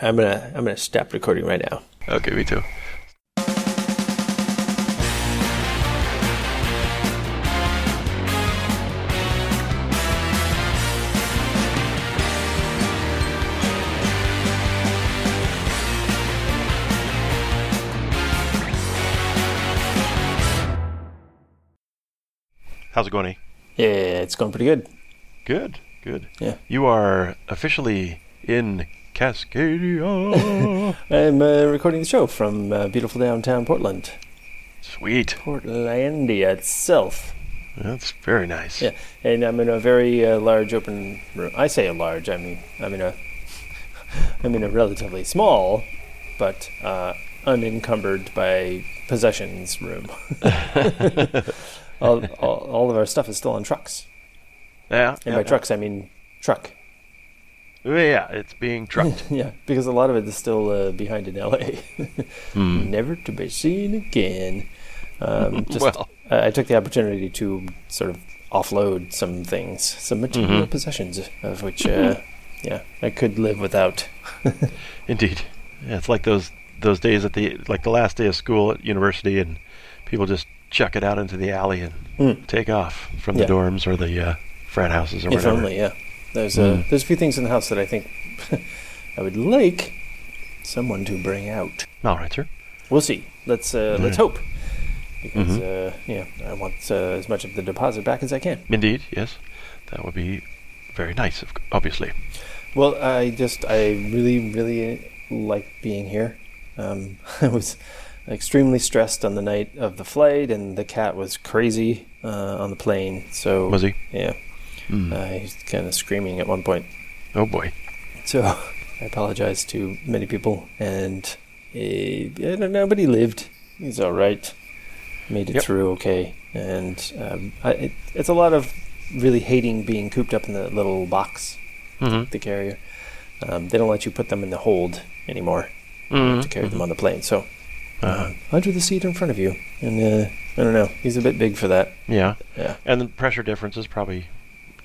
I'm gonna I'm gonna stop recording right now. Okay, me too. How's it going? E? Yeah, it's going pretty good. Good, good. Yeah. You are officially in Cascadia. I'm uh, recording the show from uh, beautiful downtown Portland, Sweet. Portlandia itself. That's very nice. Yeah, and I'm in a very uh, large open room. I say a large. I mean I'm in a I'm in a relatively small, but uh, unencumbered by possessions room. all, all, all of our stuff is still on trucks, Yeah. and yeah, by yeah. trucks I mean truck. Yeah, it's being trucked. Yeah, because a lot of it is still uh, behind in LA, Hmm. never to be seen again. Um, just, well, I I took the opportunity to sort of offload some things, some material Mhm. possessions, of which, uh, yeah, I could live without. indeed. Yeah, it's like those those days at the like the last day of school at university, and people just chuck it out into the alley and Mm. take off from Yeah. the dorms or the uh, frat houses or If whatever. only, yeah. There's Mm. a there's a few things in the house that I think I would like someone to bring out. All right, sir. We'll see. Let's uh, let's hope. Because Mhm. uh, yeah, I want uh, as much of the deposit back as I can. Indeed, yes. That would be very nice, obviously. Well, I just I really really like being here. Um, I was extremely stressed on the night of the flight, and the cat was crazy uh, on the plane. So Was he? yeah, Hmm. uh, he's kind of screaming at one point. oh boy. So I apologize to many people, and eh, I don't know, lived. He's all right. Made it Yep. through okay, and um, I, it, it's a lot of really hating being cooped up in the little box, Mm-hmm. the carrier. Um, they don't let you put them in the hold anymore Mm-hmm. to carry them on the plane. So Uh, um, under the seat in front of you, and uh, I don't know, he's a bit big for that. yeah, Yeah, and the pressure difference is probably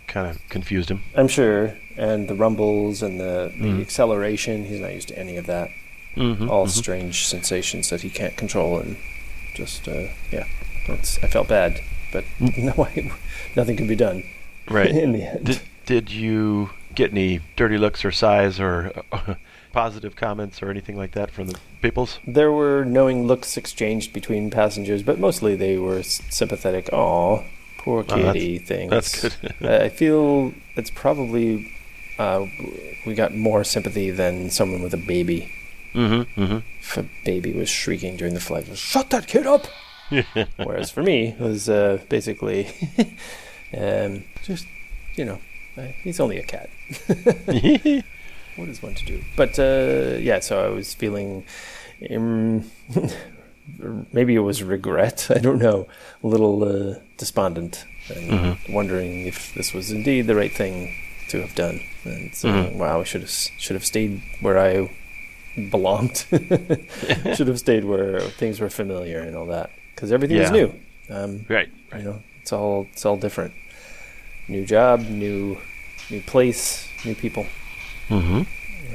kind of confused him. I'm sure. And the rumbles and the, the Mm. acceleration, he's not used to any of that. Mm-hmm. all strange sensations that he can't control and just uh, yeah i felt bad but no way nothing could be done Right. in the end Did Did you get any dirty looks or sighs or uh, positive comments or anything like that from the peoples? there were knowing looks exchanged between passengers but mostly they were sympathetic oh poor Oh, kitty things That's good. I feel it's probably uh, we got more sympathy than someone with a baby mm-hmm. Mm-hmm. if a baby was shrieking during the flight shut that kid up Whereas for me, it was uh, basically um, just, you know, uh, he's only a cat. What is one to do? But uh, yeah, so I was feeling, um, maybe it was regret. I don't know, a little uh, despondent and Mhm. wondering if this was indeed the right thing to have done. And so, Mhm. wow, I should have should have stayed where I belonged. should have stayed where things were familiar and all that because everything is new. Um, right. you know, it's all it's all different. New job, new new place, new people, Mm-hmm.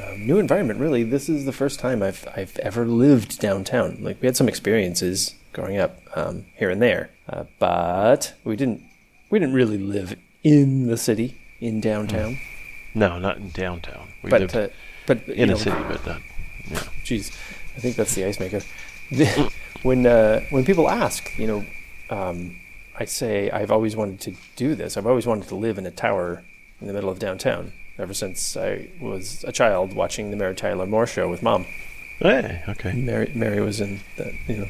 Uh, new environment. Really, this is the first time I've I've ever lived downtown. Like we had some experiences growing up um, here and there, uh, but we didn't we didn't really live in the city in downtown. No, not in downtown. We but lived uh, but in know, a city, but not. Yeah. Jeez, I think that's the ice maker. when uh, when people ask, you know, um, I say I've always wanted to do this. I've always wanted to live in a tower in the middle of downtown. Ever since I was a child, watching the Mary Tyler Moore show with mom. Hey, okay. Mary Mary was in that you know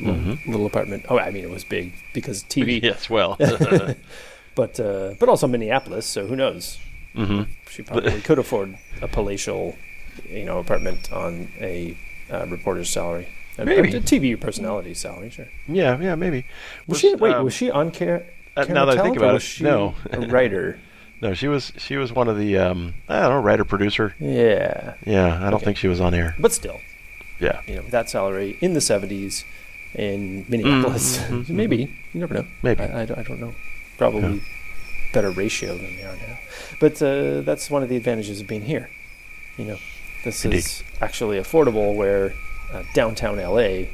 little, Mhm. little apartment. Oh, I mean it was big because TV, Yes, well. but uh, but also Minneapolis. So who knows? mm-hmm. She probably could afford a palatial, you know, apartment on a uh, reporter's salary. Maybe. a TV personality salary, sure. Yeah, yeah, maybe. Was, she? Wait, um, was she on care? uh, now that I think about it, she no. a writer. No, she was she was one of the um, I don't know writer producer. Yeah, Yeah, I don't Okay. think she was on air. but still, Yeah, you know, with that salary in the seventies in Minneapolis, Mhm, mhm, maybe you never know. maybe. I, I, don't, I don't know. Probably better ratio than they are now. But uh, that's one of the advantages of being here. You know, This Indeed. is actually affordable. Where uh, downtown LA,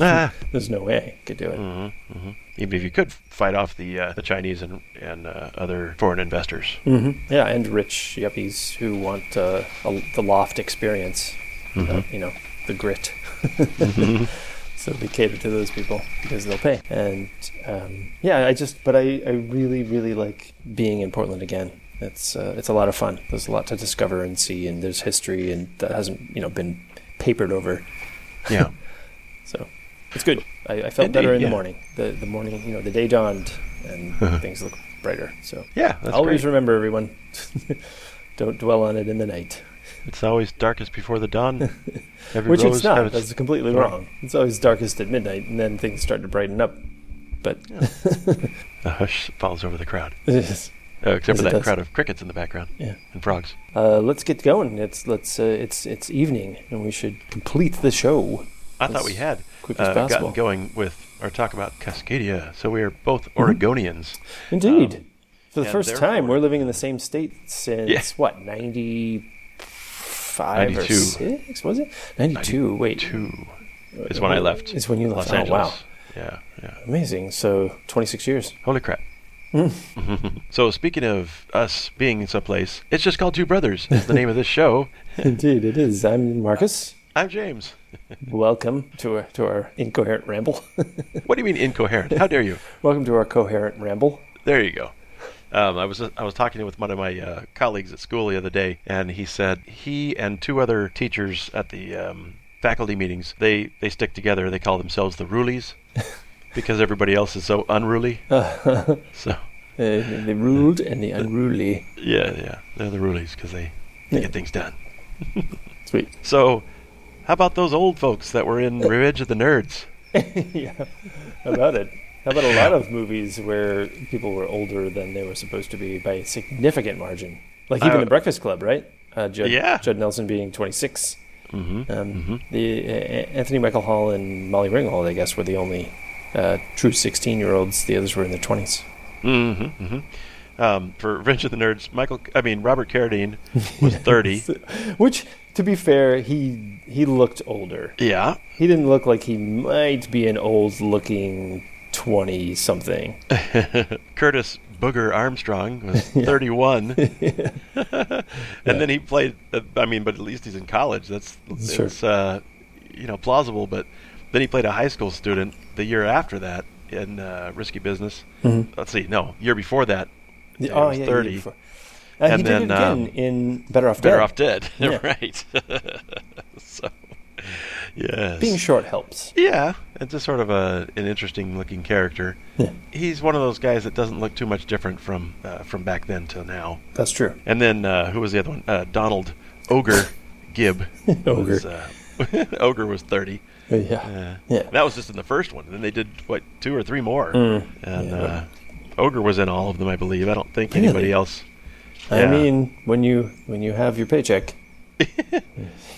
Ah. there's no way I could do it. hmm Even if you could fight off the uh, the Chinese and and uh, other foreign investors. hmm Yeah, and rich yuppies who want uh, a, the loft experience. uh, you know, the grit. so we cater to those people because they'll pay. And um, yeah, I just, but I, I really, really like being in Portland again. It's uh, it's a lot of fun. There's a lot to discover and see, and there's history, and that hasn't you know been papered over. Yeah. So it's good. I, I felt Indeed, better in yeah. the morning. The the morning, you know, the day dawned, and things look brighter. So yeah. That's always great. remember, everyone, don't dwell on it in the night. It's always darkest before the dawn. Every Which it's not. That's completely Right. wrong. It's always darkest at midnight, and then things start to brighten up. But a hush falls over the crowd. it is. Uh, except Yes, for that crowd of crickets in the background Yeah. and frogs. Uh, let's get going. It's let's uh, it's it's evening, and we should complete the show I thought we had quick as uh, possible. gotten going with our talk about Cascadia. So we are both Mm-hmm. Oregonians. Indeed. Um, For the first time, we're living in the same state since Yeah. what ninety five or 92. six? Was it ninety two? Wait, Two is when I left. It's when you left. Los oh Angeles. wow, Yeah, yeah. amazing. So twenty six years. Holy crap. Hmm. so speaking of us being in someplace, it's just called Two Brothers. Is the name of this show. Indeed, it is. I'm Marcus. I'm James. Welcome to our, to our incoherent ramble. What do you mean incoherent? How dare you? Welcome to our coherent ramble. There you go. Um, I was I was talking with one of my uh, colleagues at school the other day, and he said he and two other teachers at the um, faculty meetings they they stick together. They call themselves the Rulies because everybody else is so unruly. so Uh, the ruled and the unruly. yeah, yeah, they're the Rulies because they, they Yeah. get things done. Sweet. So, how about those old folks that were in Revenge of the Nerds? yeah. How about it? How about a lot of movies where people were older than they were supposed to be by a significant margin? Like even Uh, The Breakfast Club, right? Uh, Judd, Yeah. Judd Nelson being 26. Mm-hmm. Um, Mhm. The uh, Anthony Michael Hall and Molly Ringwald, I guess, were the only uh, true 16-year-olds. The others were in their 20s. Mm-hmm. mm-hmm. Um, for Revenge of the Nerds, Michael, I mean Robert Carradine was thirty. Which, to be fair, he he looked older. yeah, He didn't look like he might be an old-looking 20-something. Curtis Booger Armstrong was 31, and then he played. I mean, but at least he's in college. That's Sure. it's uh, you know plausible. But then he played a high school student the year after that in uh, Risky Business. Mhm. Let's see, no, year before that. Yeah, oh, was yeah, 30. Uh, he And did then, it again um, in Better Off Better Dead. off dead, Yeah. right? so, yes, Being short helps. Yeah, it's just sort of a an interesting looking character. Yeah, He's one of those guys that doesn't look too much different from uh, from back then till now. that's true. And then uh, who was the other one? Uh, Donald Ogre Gibb. Ogre. Was, uh, Ogre was thirty. Uh, yeah. Yeah. That was just in the first one. And then they did what two or three more. Mm, And yeah. uh, Ogre was in all of them, I believe. I don't think anybody else. I Yeah. mean, when you when you have your paycheck,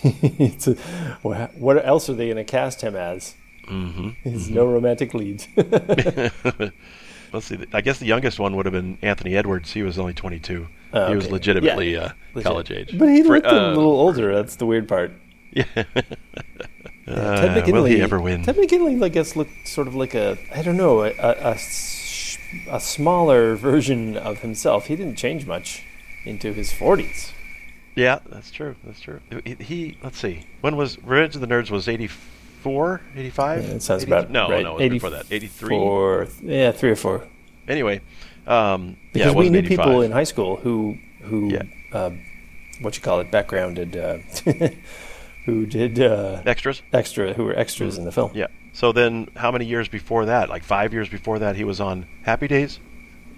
it's a, what else are they going to cast him as? hmm He's no romantic lead. Let's see. I guess the youngest one would have been Anthony Edwards. He was only 22. Oh, he was legitimately Yeah. uh, Legit. college age. but he looked a uh, little older. That's the weird part. Yeah. Yeah, Uh, will he ever win? Ted McGinley, I guess, looked sort of like a I don't know a, a, a a smaller version of himself. He didn't change much into his forties. Yeah, that's true. That's true. He, he- let's see. When was Revenge of the Nerds was 84, 85? Yeah, it sounds 80 about No, right. no, it was before that. 83. Four, yeah, three or four. Anyway, um, Because it we knew 85. people in high school who who Yeah. uh, what you call it backgrounded uh, who did uh, extras. extra who were extras in the film. Yeah. So then, how many years before that? Like five years before that, he was on Happy Days.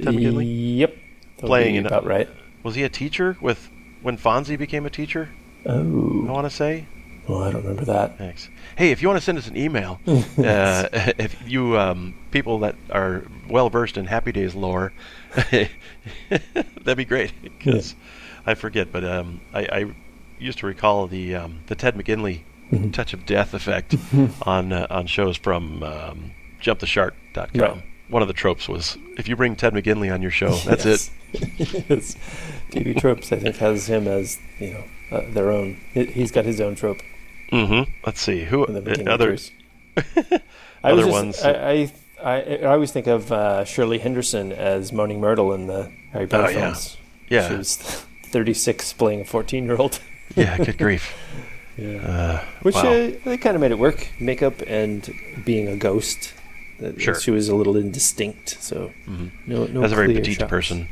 Ted McGinley? Yep. That'll Playing be in- about right. Was he a teacher with when Fonzie became a teacher? I Oh, want to say. well, I don't remember that. Thanks. Hey, if you want to send us an email, uh, if you um, people that are well versed in Happy Days lore, that'd be great because I forget. But um, I, I used to recall the um, the Ted McGinley Mm-hmm. touch of death effect on uh, on shows from um, JumpTheShark.com. Right. One of the tropes was if you bring Ted McGinley on your show, that's it. it. yes. TV Tropes, I think, has him as you know uh, their own. He- He's got his own trope. Mm-hmm. Let's see who uh, other. Other just- ones I, I, I, I always think of uh, Shirley Henderson as Moaning Myrtle in the Harry Potter Oh, yeah. films. Yeah, She was 36 playing a 14 year old. yeah. Good grief. Yeah. Uh, Which wow. uh, they kind of made it work. Makeup and being a ghost. That- Sure. She was a little indistinct, so Mhm. no, no As a very petite shots. person,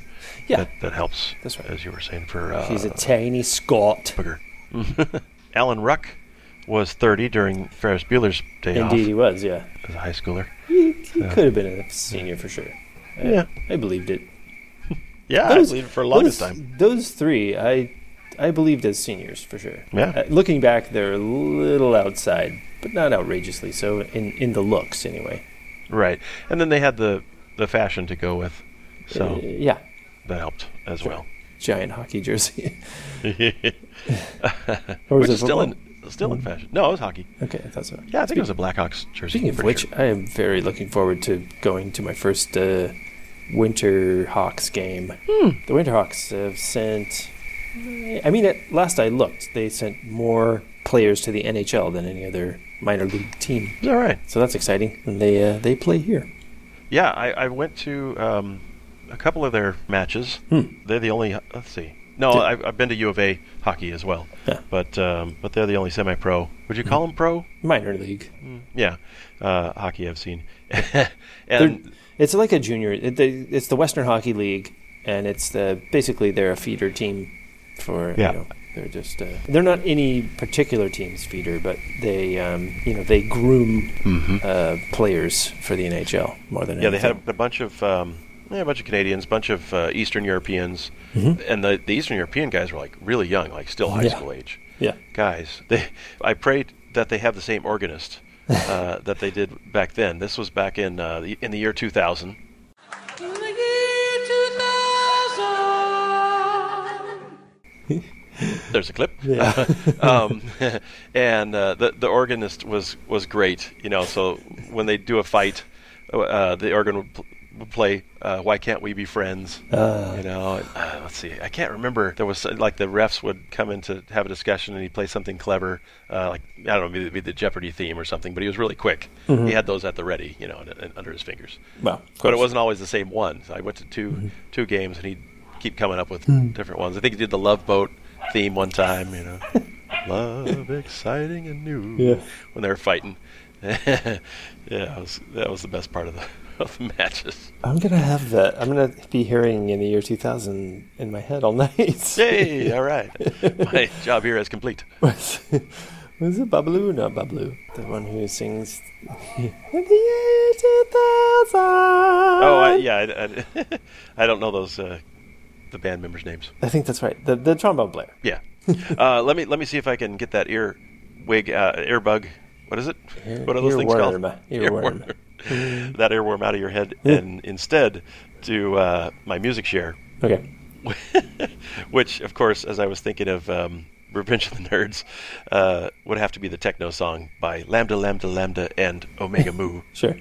Yeah, that, that helps. That's right. As you were saying for uh, she's a tiny Scot. booger. Alan Ruck was 30 during Ferris Bueller's Day Indeed, he was. Yeah, as a high schooler. he, he Yeah. could have been a senior for sure. I, Yeah. I believed it. Yeah, Those- I believed it for the longest those, time. Those three, I I believed as seniors for sure. Yeah. Uh, looking back, they're a little outside, but not outrageously so in in the looks anyway. Right, and then they had the the fashion to go with, so Uh, yeah, that helped as well. giant hockey jersey. Which Or was it is still football? in still in fashion. No, it was hockey. okay, I thought so. Yeah, I think it was a Blackhawks jersey. Speaking of which, sure. I am very looking forward to going to my first uh, Winterhawks game. Hmm. The Winterhawks have sent. I mean, at last I looked, they sent more players to the NHL than any other minor league team. All right. So that's exciting, and they uh, they play here. Yeah, I, I went to um, a couple of their matches. Hmm. They're the only. Let's see. No, Did- I've, I've been to U of A hockey as well, Yeah. but um, but they're the only semi-pro. Would you call them pro? Minor league. Mm, yeah, uh, hockey I've seen, They're- and It's like a junior. It, they, it's the Western Hockey League, and it's the basically they're a feeder team for. Yeah. You know, they're just uh, they're not any particular team's feeder, but they um, you know they groom Mhm. uh, players for the NHL more than yeah, they anything. had a bunch of um, yeah, a bunch of Canadians, a bunch of uh, Eastern Europeans, Mhm. and the, the Eastern European guys were like really young, like still high Yeah. school age yeah. guys. They, I pray that they have the same organist uh, that they did back then. This was back in uh, the, in the year 2000. There's a clip. Yeah. um, and uh, the the organist was was great. You know, so when they do a fight, uh, the organ would, pl- would play uh, "Why Can't We Be Friends." Uh, You know, uh, let's see. I can't remember. There was like the refs would come in to have a discussion, and he'd play something clever, uh, like I don't know, maybe it'd be the Jeopardy theme or something. But he was really quick. Mhm. He had those at the ready, you know, and, and under his fingers. well, of But it. Mm-hmm. wasn't always the same one. So I went to 2 two games, and he'd keep coming up with Mm. different ones. I think he did the Love Boat theme one time. You know, love, exciting and new. Yeah. When they were fighting, yeah, that was that was the best part of the of the matches. I'm gonna have that. I'm gonna be hearing in the year 2000 in my head all night. Yay! All right, my job here is complete. was, was it Babalu? Not Babalu. The one who sings in the year 2000. Oh, I, yeah, I, I, I don't know those uh, the band members' names. I think that's right. The the trombone player. Yeah. uh, let me let me see if I can get that ear wig uh, earbug. What is it? Ear- what are those things called? earworm. Earworm. that earworm out of your head, and instead do uh, my music share, Okay. which, of course, as I was thinking of um, Revenge of the Nerds, uh, would have to be the techno song by Lambda Lambda Lambda and Omega Mu. Sure.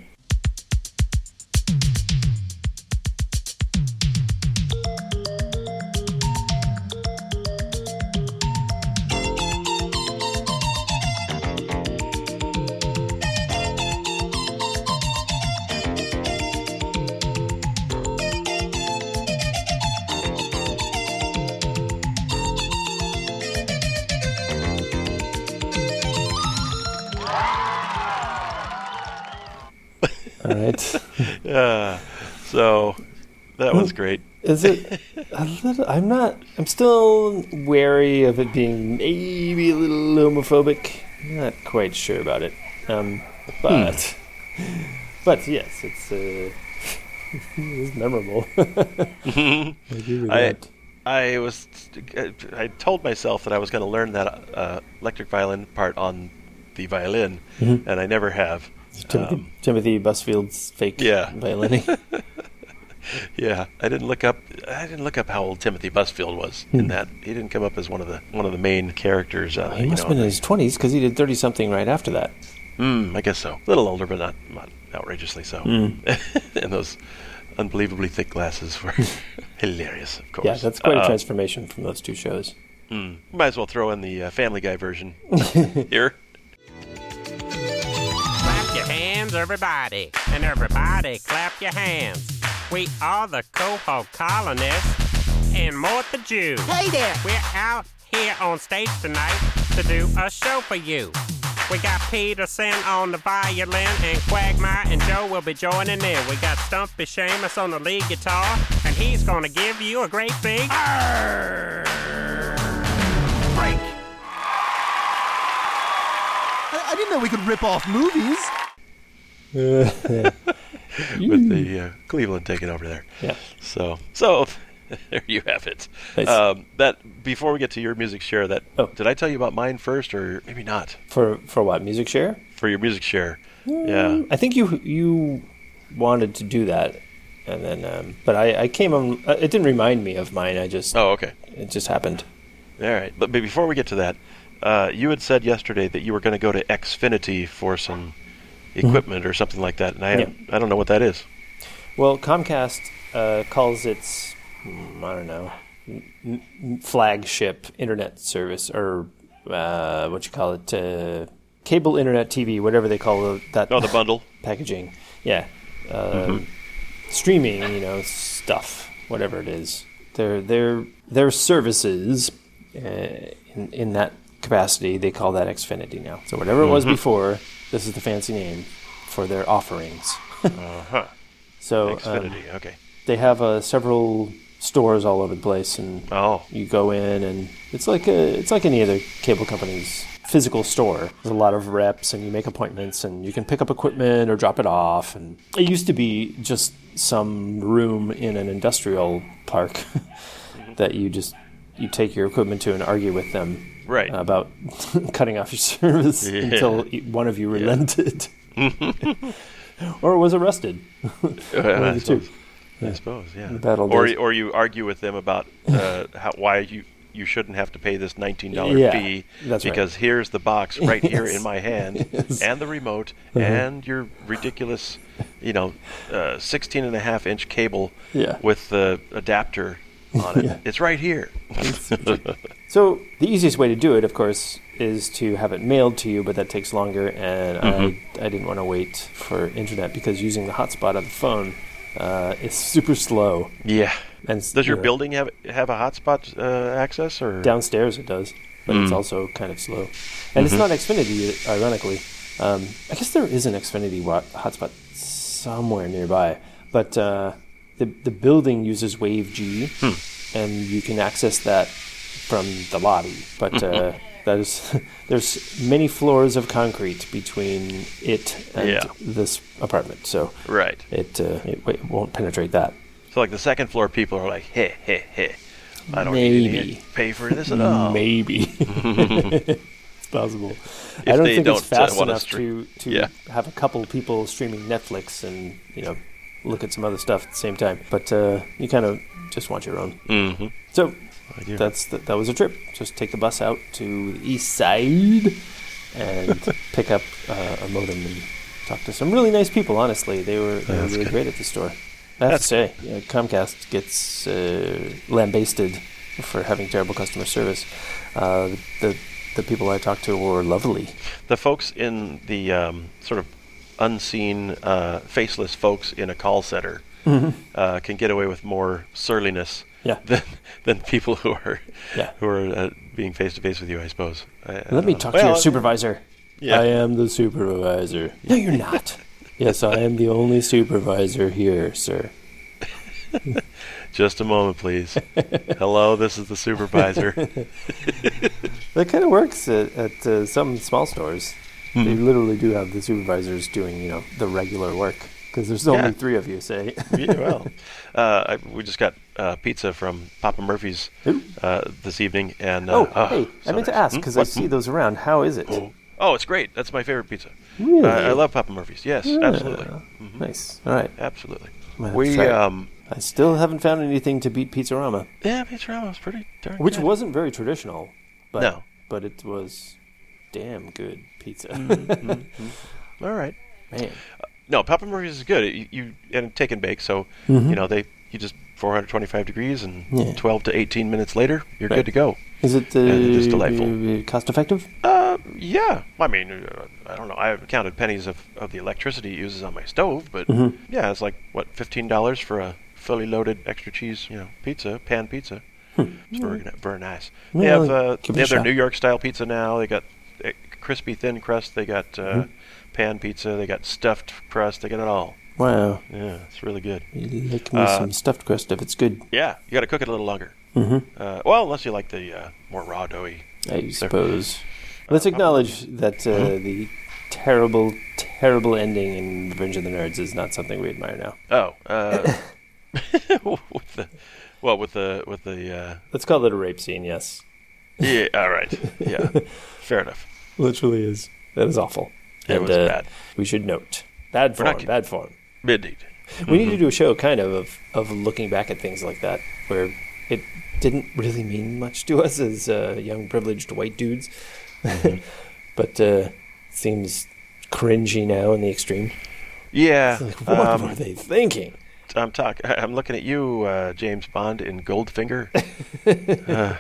Is it a little? I'm not. I'm still wary of it being maybe a little homophobic. Not quite sure about it. Um, but but yes, it's uh, it's memorable. I I- was I told myself that I was going to learn that uh, electric violin part on the violin, Mhm. and I never have. Timothy, Um, Timothy Busfield's fake Yeah. violin. yeah, I didn't look up. I didn't look up how old Timothy Busfield was Hmm. in that. He didn't come up as one of the one of the main characters. Uh, he must know. have been in his twenties because he did thirty something right after that. Mm, I guess so. A little older, but not not outrageously so. Hmm. and those unbelievably thick glasses were hilarious. Of course. Yeah, that's quite a Uh, transformation from those two shows. Mm. Might as well throw in the uh, Family Guy version here. Clap your hands, everybody, and everybody clap your hands. We are the Quahog colonists and more the Jews. Hey there! We're out here on stage tonight to do a show for you. We got Peterson on the violin, and Quagmire and Joe will be joining in. We got Stumpy Seamus on the lead guitar, and he's gonna give you a great big Arr! break. I, I didn't know we could rip off movies. with the uh, Cleveland taking over there. Yeah. So, so there you have it. Nice. Um, that before we get to your music share, that Oh. did I tell you about mine first, or maybe not? For for what music share? For your music share, yeah. I think you you wanted to do that, and then um, but I, I came on. uh, It didn't remind me of mine. I just Oh, okay. it just happened. All right. But, but before we get to that, uh, you had said yesterday that you were going to go to Xfinity for some equipment or something like that, and I Mm-hmm. Yeah. I don't know what that is. Well, Comcast uh, calls its I don't know flagship internet service or uh, what you call it uh, cable internet TV, whatever they call the, that Oh, the bundle. packaging. Yeah, um, streaming, you know, stuff, whatever it is. Their their their services uh, in in that capacity, they call that Xfinity now. So whatever it was before, this is the fancy name for their offerings. Uh-huh. So um, okay. they have uh, several stores all over the place, and Oh. you go in, and it's like a, it's like any other cable company's physical store. There's a lot of reps, and you make appointments, and you can pick up equipment or drop it off. And it used to be just some room in an industrial park that you just you take your equipment to and argue with them Right. about cutting off your service Yeah. until one of you relented or was arrested. One I of the two. suppose. I suppose, yeah. Or days. or you argue with them about uh, how, why you you shouldn't have to pay this nineteen dollar Yeah, fee that's right. because here's the box right here in my hand Yes. and the remote Uh-huh. and your ridiculous, you know, uh, 16 and a half inch cable Yeah. with the adapter on it. Yeah. It's right here. So the easiest way to do it, of course, is to have it mailed to you, but that takes longer, and Mm-hmm. I, I didn't want to wait for internet because using the hotspot on the phone uh, is super slow. yeah. And Does your you know, building have have a hotspot uh, access or downstairs it does, but Mm. it's also kind of slow, and it's not Xfinity, ironically. Um, I guess there is an Xfinity hotspot somewhere nearby, but uh, the the building uses Wave G, Hmm. and you can access that from the lobby. But uh, that is there's many floors of concrete between it and Yeah. this apartment, so right? it uh, it, w- won't penetrate that. So like the second floor people are like, hey, hey, hey, I don't need Maybe. to pay for this at all. Maybe it's possible. I don't think don't, it's fast enough to to Yeah. have a couple people streaming Netflix and you know look at some other stuff at the same time. But uh, you kind of just want your own. Mm-hmm. So that's the, that was a trip. Just take the bus out to the east side and pick up uh, a modem and talk to some really nice people. Honestly, they were they were That's really good. great at the store. I have That's to say, yeah, Comcast gets uh, lambasted for having terrible customer service. Uh, the the people I talked to were lovely. the folks in the um, sort of unseen, uh, faceless folks in a call center uh, can get away with more surliness Mm-hmm. Yeah. than than people who are Yeah. who are uh, being face to face with you. I suppose. I, I Let me know. talk Well, to your supervisor. yeah. I am the supervisor. No, you're not. yes, I am the only supervisor here, sir. Just a moment, please. Hello, this is the supervisor. That kind of works at, at uh, some small stores. They Mm-hmm. literally do have the supervisors doing, you know, the regular work because there's only Yeah. three of you. Say, yeah, well, uh, I, we just got uh, pizza from Papa Murphy's uh, this evening, and uh, oh, hey, so I meant to nice. ask Hmm? because I see those around. How is it? Oh, it's great. That's my favorite pizza. Really? I, love Papa Murphy's. Yes, absolutely, Yeah. Nice. All right. absolutely. To We um, I still haven't found anything to beat Pizzarama, yeah, Pizzarama was pretty darn which good. wasn't very traditional, but No. but it was damn good pizza. all right. Man. No, Papa Murphy's is good. You, you and take and bake, so Mm-hmm. you know they you just 425 degrees, and Yeah. 12 to 18 minutes later, you're Right. good to go. Is it uh, And it's delightful. cost effective? Uh, yeah. I mean, uh, I don't know. I haven't counted pennies of, of the electricity it uses on my stove, but Mhm. yeah, it's like what fifteen dollars for a fully loaded extra cheese, you know, pizza, pan pizza. It's very, very nice. They have uh, they have their shot. New York style pizza now. They got uh, crispy thin crust. They got uh, Mm-hmm. pan pizza. They got stuffed crust. They got it all. Wow. Yeah, it's really good. You like me Uh, some stuffed crust if it's good. Yeah, you got to cook it a little longer. Mm-hmm. Uh, well, unless you like the uh, more raw doughy. I suppose. Let's acknowledge that uh, Mm-hmm. the terrible, terrible ending in Revenge of the Nerds is not something we admire now. Oh, uh, with the well, with the with the uh, Let's call it a rape scene, yes. yeah. All right, yeah, fair enough. Literally is. That is awful. It And, was uh, bad. We should note. Bad form, not bad form. Indeed. We need to do a show kind of, of of looking back at things like that where it didn't really mean much to us as uh, young privileged white dudes. but uh, seems cringy now in the extreme. Yeah, Like, what um, were they thinking? I'm talking. I'm looking at you, uh, James Bond in Goldfinger.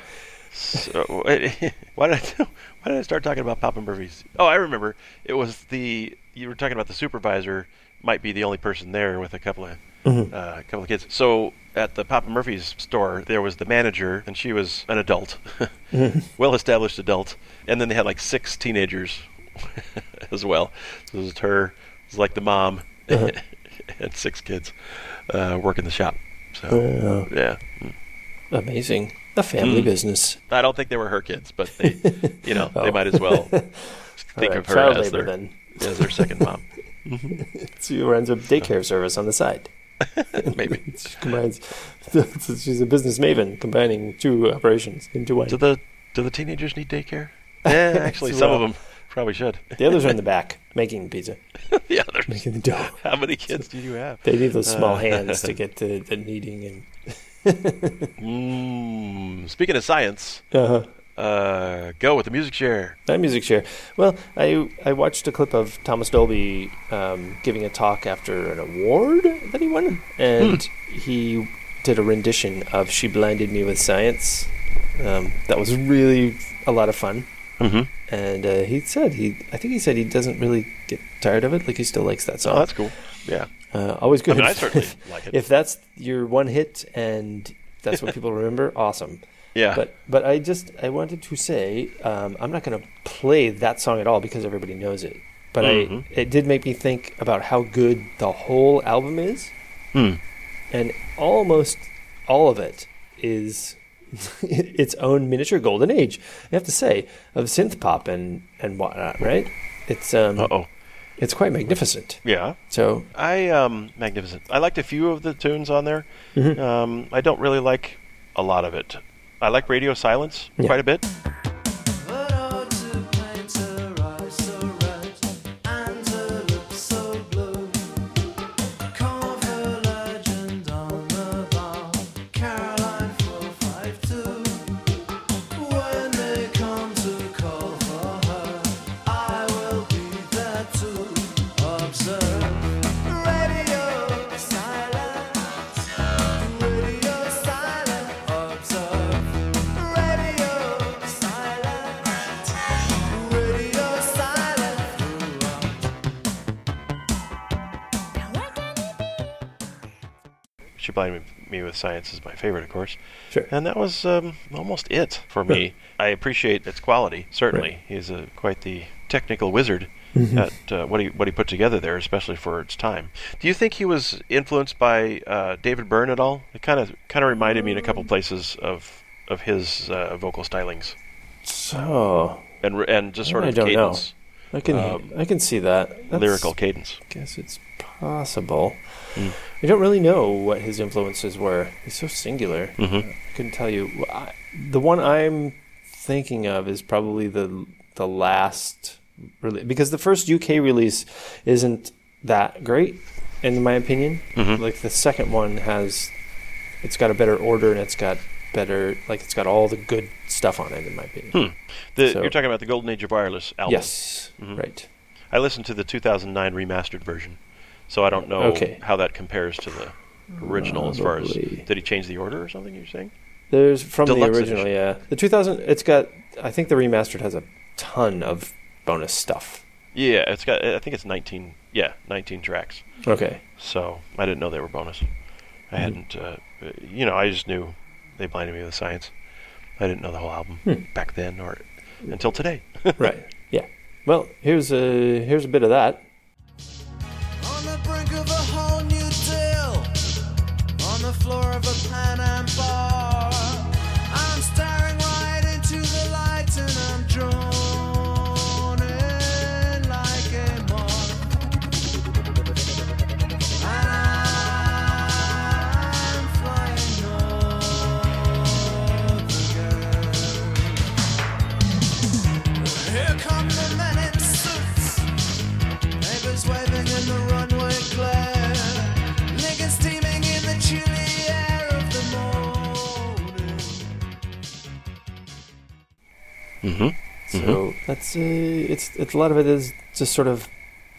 uh, so, why did I do, why did I start talking about Papa Murphy's? Oh, I remember. It was the you were talking about the supervisor might be the only person there with a couple of Mhm. uh, a couple of kids. So at the Papa Murphy's store, there was the manager, and she was an adult, well-established adult, and then they had like six teenagers as well. So it was her, it was like the mom, Uh-huh. and six kids uh, working the shop. So Oh, yeah, Mm. amazing. A family Mm. business. I don't think they were her kids, but they, you know, Oh. they might as well think right, of her as their then. as their second mom. She runs a daycare service on the side. Maybe. She combines. She's a business maven, combining two operations into one. Do the do the teenagers need daycare? Yeah, actually, some of them probably should. The others are in the back making pizza, the others. making the dough. How many kids do you have? They need those small Uh. hands to get the, the kneading and. Mm, speaking of science, Uh-huh. uh, go with the music share. That music share. Well, I I watched a clip of Thomas Dolby um, giving a talk after an award that he won, and he did a rendition of "She Blinded Me with Science." Um, that was really a lot of fun, Mm-hmm. and uh, he said he I think he said he doesn't really get tired of it. Like he still likes that Oh, song. that's cool. Yeah, uh, always I good. mean, I if- certainly like it. if that's your one hit and that's what people remember, awesome. yeah, But but I just I wanted to say um, I'm not going to play that song at all because everybody knows it. But Mhm. I it did make me think about how good the whole album is, Hmm. and almost all of it is its own miniature golden age. I have to say of synth pop and and whatnot. Right? It's um Uh oh. It's quite magnificent. Yeah, So I um magnificent. I liked a few of the tunes on there. Mhm. Um, I don't really like a lot of it. I like Radio Silence Yeah. quite a bit. Me with Science is my favorite, of course. Sure. And that was um, almost it for me. I appreciate its quality. Certainly, he's a quite the technical wizard Mm-hmm. at uh, what he what he put together there, especially for its time. Do you think he was influenced by uh, David Byrne at all? It kind of kind of reminded me in a couple places of of his uh, vocal stylings so and and just sort I of know. cadence, I can Um, I can see that That's- lyrical cadence. I guess it's possible. Mm. I don't really know what his influences were. He's so singular. Mhm. I couldn't tell you. I, the one I'm thinking of is probably the the last release because the first UK release isn't that great in my opinion. Mhm. Like the second one has, it's got a better order and it's got better like it's got all the good stuff on it in my opinion. Hmm. The, So- you're talking about the Golden Age of Wireless album. Yes, Mhm. right. I listened to the 2009 remastered version, so I don't know Okay. how that compares to the original as far as did he change the order or something? You're saying? There's from Deluxe the original, edition. yeah. The 2000, it's got. I think the remastered has a ton of bonus stuff. Yeah, it's got. I think it's 19. Yeah, 19 tracks. Okay. So I didn't know they were bonus. I hadn't. Uh, uh, you know, I just knew they blinded me with science. I didn't know the whole album Hmm. back then or until today. right. Yeah. Well, here's a here's a bit of that. Of a Pan mm-hmm. So that's uh, it's it's a lot of it is just sort of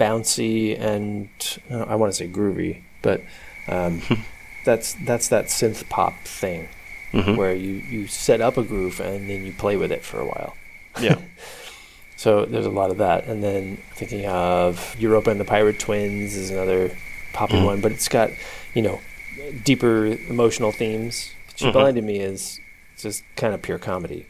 bouncy and uh, I want to say groovy, but um, that's that's that synth pop thing Mm-hmm. where you you set up a groove and then you play with it for a while. Yeah. So there's a lot of that, and then thinking of Europa and the Pirate Twins is another poppy Mhm. one, but it's got you know deeper emotional themes. She Mhm. Blinded Me is just kind of pure comedy.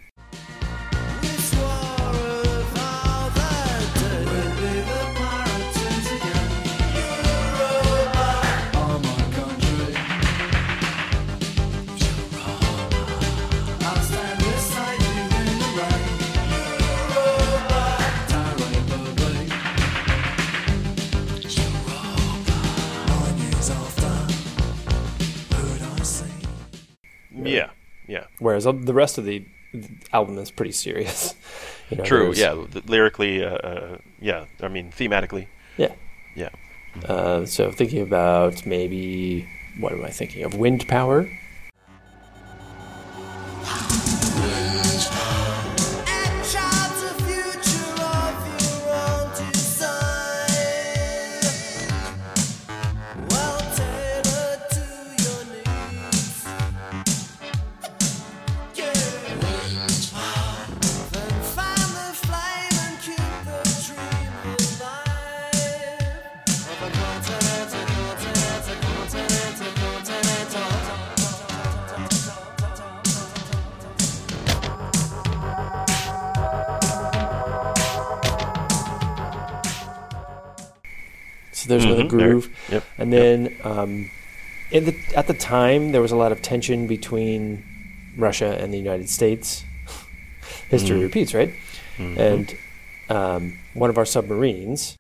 Whereas the rest of the album is pretty serious. You know, True. Yeah. Lyrically. Uh, uh, yeah. I mean, thematically. Yeah. Yeah. Uh, so thinking about maybe what am I thinking of? Wind power. So there's another there. groove. Yep. And then um, in the, at the time, there was a lot of tension between Russia and the United States. History Mhm. repeats, right? Mhm. And um, one of our submarines.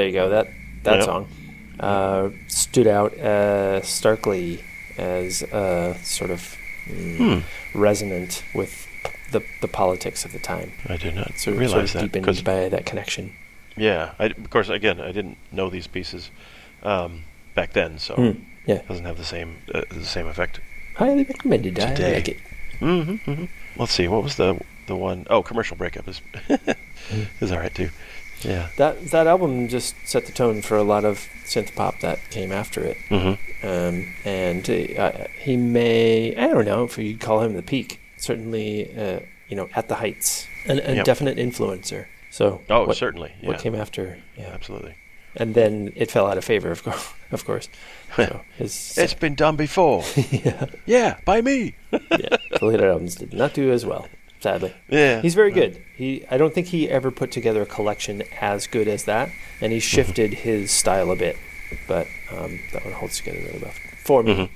There you go. That that Yeah. song uh, stood out uh, starkly as uh, sort of mm, Hmm. resonant with the the politics of the time. I did not Sort of, realize sort of that because by that connection. yeah, I, of course, again, I didn't know these pieces um, back then, so Mm, yeah. it doesn't have the same uh, the same effect. Highly recommended. I like it. Mm-hmm, hmm Let's see, what was the the one oh commercial breakup is Mm. is all right too. Yeah. that that album just set the tone for a lot of synth pop that came after it. Mm-hmm. Um, and uh, he may, I don't know if you'd call him the peak, certainly, uh, you know, at the heights, an, a Yep. definite influencer. So, Oh, what, certainly. Yeah. what came after? Yeah. Absolutely. And then it fell out of favor, of course. Of course. So his, It's been done before. yeah, yeah, by me. yeah, the later albums did not do as well, sadly. Yeah. He's very good. He, I don't think he ever put together a collection as good as that, and he shifted his style a bit, but um, that one holds together really well for me. Mhm.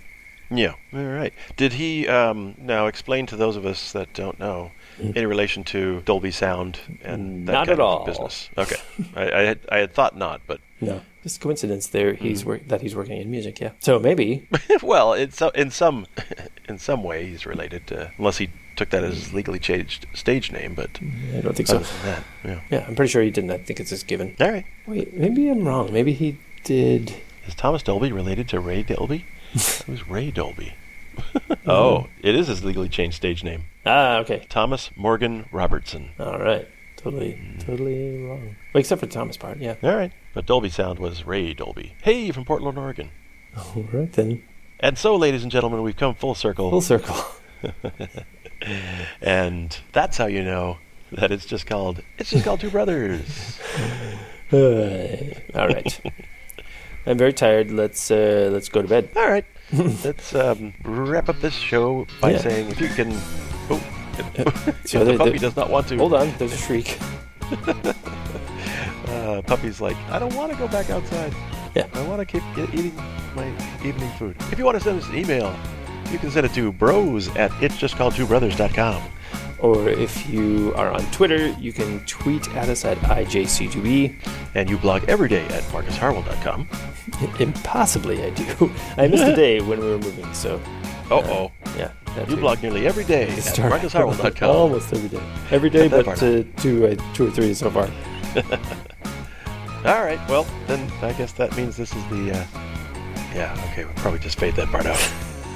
Yeah. All right. Did he um, now explain to those of us that don't know in relation to Dolby Sound and that Not kind at of all. business? Okay. I, I had I had thought not, but No, just coincidence there. He's work that he's working in music. Yeah. So maybe. well, it's so- in some in some way he's related to unless he took that as his legally changed stage name, but I don't think so. that, yeah. Yeah, I'm pretty sure he didn't. I think it's just given. All right. Wait, maybe I'm wrong. Maybe he did. Is Thomas Dolby related to Ray Dolby? Who's Ray Dolby? oh, it is his legally changed stage name. Ah, okay. Thomas Morgan Robertson. All right. Totally, totally wrong. Well, except for the Thomas part. Yeah. All right. But Dolby Sound was Ray Dolby. Hey, from Portland, Oregon. All right then. And so, ladies and gentlemen, we've come full circle. Full circle. and that's how you know that it's just called it's just called Two Brothers. Uh, all right. I'm very tired. Let's uh, let's go to bed. All right. Let's um, wrap up this show by Yeah. saying if you can. Oh, if So the the- puppy does not want to. Hold on. There's a shriek. Uh, puppy's like, I don't want to go back outside. Yeah. I want to keep eating my evening food. If you want to send us an email, you can send it to bros at called Or if you are on Twitter, you can tweet at us at IJC2B. And you blog every day at marcusharwell.com. Impossibly, I do. I missed a day when we were moving, so Uh oh. yeah. You blog nearly every day at marcusharwell.com. Almost every day. Every day, but uh, two, uh, two or three so far. All right. Well, then I guess that means this is the. Uh, yeah. Okay. We'll probably just fade that part out.